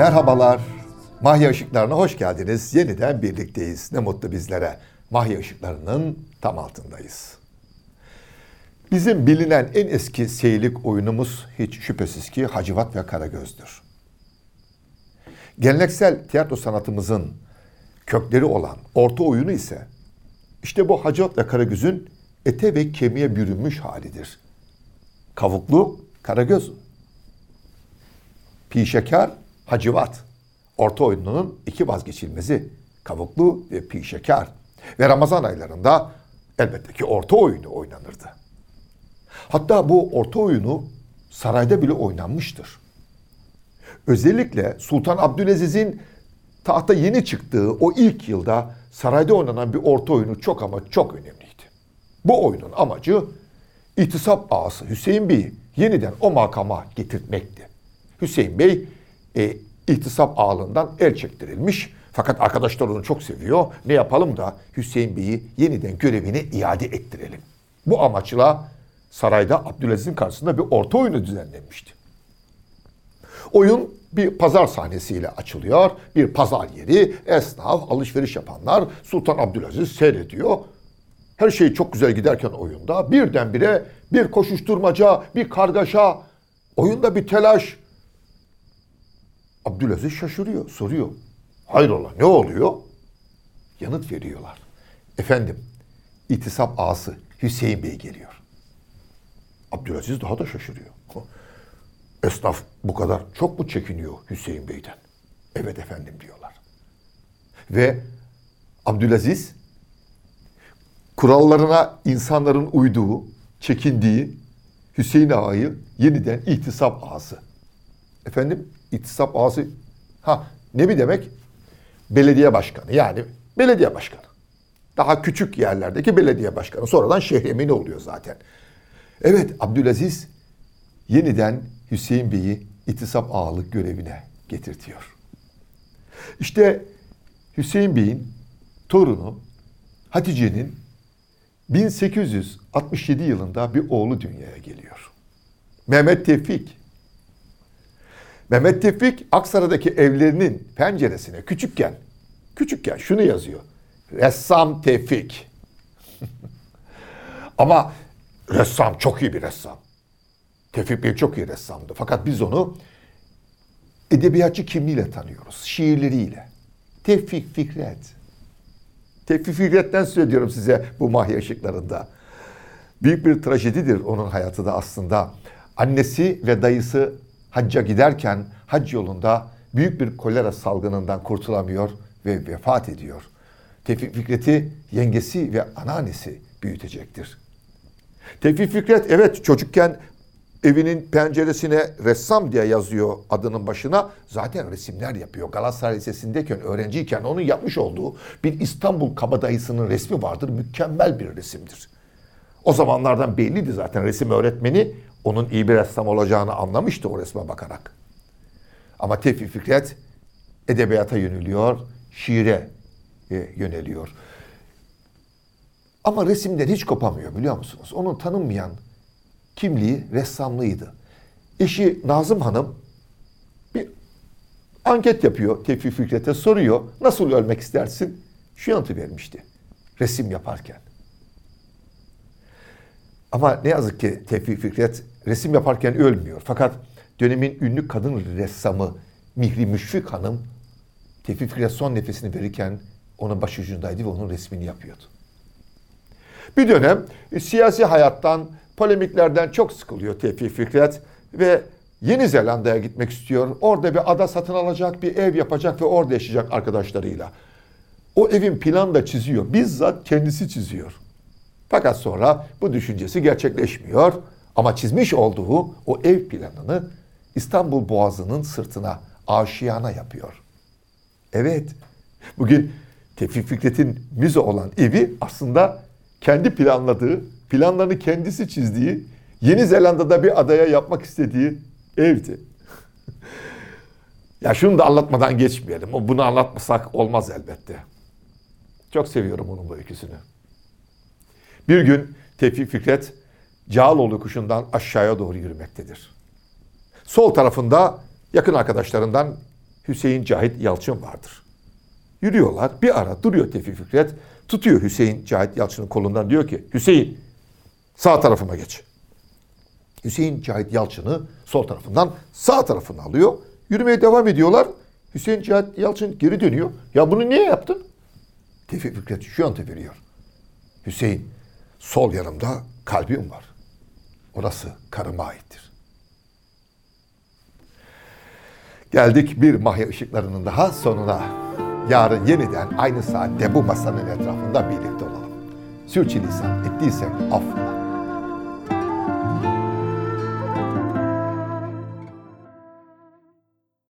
Merhabalar. Mahya Işıklarına hoş geldiniz. Yeniden birlikteyiz. Ne mutlu bizlere. Mahya Işıklarının tam altındayız. Bizim bilinen en eski seyirlik oyunumuz hiç şüphesiz ki Hacivat ve Karagöz'dür. Geleneksel tiyatro sanatımızın kökleri olan orta oyunu ise işte bu Hacivat ve Karagöz'ün ete ve kemiğe bürünmüş halidir. Kavuklu Karagöz, Pişekar Hacivat. Orta oyununun iki vazgeçilmezi. Kavuklu ve pişekar. Ve Ramazan aylarında elbette ki orta oyunu oynanırdı. Hatta bu orta oyunu sarayda bile oynanmıştır. Özellikle Sultan Abdülaziz'in tahta yeni çıktığı o ilk yılda sarayda oynanan bir orta oyunu çok ama çok önemliydi. Bu oyunun amacı İhtisap ağası Hüseyin Bey'i yeniden o makama getirtmekti. Hüseyin Bey e, ihtisap ağalığından el çektirilmiş. Fakat arkadaşlar onu çok seviyor. Ne yapalım da Hüseyin Bey'i yeniden görevine iade ettirelim. Bu amaçla sarayda Abdülaziz'in karşısında bir orta oyunu düzenlenmişti. Oyun bir pazar sahnesiyle açılıyor. Bir pazar yeri, esnaf, alışveriş yapanlar Sultan Abdülaziz seyrediyor. Her şey çok güzel giderken oyunda birdenbire bir koşuşturmaca, bir kargaşa, oyunda bir telaş. Abdülaziz şaşırıyor, soruyor. Hayrola ne oluyor? Yanıt veriyorlar. Efendim, itisap ağası Hüseyin Bey geliyor. Abdülaziz daha da şaşırıyor. Esnaf bu kadar çok mu çekiniyor Hüseyin Bey'den? Evet efendim diyorlar. Ve Abdülaziz kurallarına insanların uyduğu, çekindiği Hüseyin Ağa'yı yeniden ihtisap ağası. Efendim ihtisap ağası ha ne bir demek? Belediye başkanı yani belediye başkanı. Daha küçük yerlerdeki belediye başkanı. Sonradan şehremini oluyor zaten. Evet Abdülaziz yeniden Hüseyin Bey'i ihtisap ağalık görevine getirtiyor. İşte Hüseyin Bey'in torunu Hatice'nin 1867 yılında bir oğlu dünyaya geliyor. Mehmet Tevfik. Mehmet Tevfik Aksaray'daki evlerinin penceresine küçükken küçükken şunu yazıyor. Ressam Tevfik. Ama ressam çok iyi bir ressam. Tevfik Bey çok iyi ressamdı. Fakat biz onu edebiyatçı kimliğiyle tanıyoruz. Şiirleriyle. Tevfik Fikret. Tevfik Fikret'ten söylüyorum size bu mahya ışıklarında. Büyük bir trajedidir onun hayatı da aslında. Annesi ve dayısı hacca giderken hac yolunda büyük bir kolera salgınından kurtulamıyor ve vefat ediyor. Tevfik Fikret'i yengesi ve anneannesi büyütecektir. Tevfik Fikret evet çocukken evinin penceresine ressam diye yazıyor adının başına. Zaten resimler yapıyor. Galatasaray Lisesi'ndeyken, öğrenciyken onun yapmış olduğu bir İstanbul kabadayısının resmi vardır. Mükemmel bir resimdir. O zamanlardan belliydi zaten resim öğretmeni onun iyi bir ressam olacağını anlamıştı o resme bakarak. Ama Tevfik Fikret edebiyata yöneliyor, şiire e, yöneliyor. Ama resimden hiç kopamıyor biliyor musunuz? Onun tanınmayan kimliği ressamlığıydı. Eşi Nazım Hanım bir anket yapıyor Tevfik Fikret'e soruyor. Nasıl ölmek istersin? Şu yanıtı vermişti. Resim yaparken. Ama ne yazık ki Tevfik Fikret resim yaparken ölmüyor. Fakat dönemin ünlü kadın ressamı Mihri Müşfik Hanım Tevfik Fikret son nefesini verirken onun başucundaydı ve onun resmini yapıyordu. Bir dönem siyasi hayattan polemiklerden çok sıkılıyor Tevfik Fikret ve Yeni Zelanda'ya gitmek istiyor. Orada bir ada satın alacak, bir ev yapacak ve orada yaşayacak arkadaşlarıyla. O evin planı da çiziyor. Bizzat kendisi çiziyor. Fakat sonra bu düşüncesi gerçekleşmiyor. Ama çizmiş olduğu o ev planını İstanbul Boğazı'nın sırtına aşiyana yapıyor. Evet, bugün Tevfik Fikret'in müze olan evi aslında kendi planladığı planlarını kendisi çizdiği, Yeni Zelanda'da bir adaya yapmak istediği evdi. ya şunu da anlatmadan geçmeyelim. Bunu anlatmasak olmaz elbette. Çok seviyorum onun bu öyküsünü. Bir gün Tevfik Fikret Cağaloğlu kuşundan aşağıya doğru yürümektedir. Sol tarafında yakın arkadaşlarından Hüseyin Cahit Yalçın vardır. Yürüyorlar. Bir ara duruyor Tevfik Fikret. Tutuyor Hüseyin Cahit Yalçın'ın kolundan diyor ki Hüseyin sağ tarafıma geç. Hüseyin Cahit Yalçın'ı sol tarafından sağ tarafına alıyor. Yürümeye devam ediyorlar. Hüseyin Cahit Yalçın geri dönüyor. Ya bunu niye yaptın? Tevfik Fikret şu an veriyor. Hüseyin sol yanımda kalbim var. Orası karıma aittir. Geldik bir mahya ışıklarının daha sonuna. Yarın yeniden aynı saatte bu masanın etrafında birlikte olalım. Sürçülisan ettiysek affola.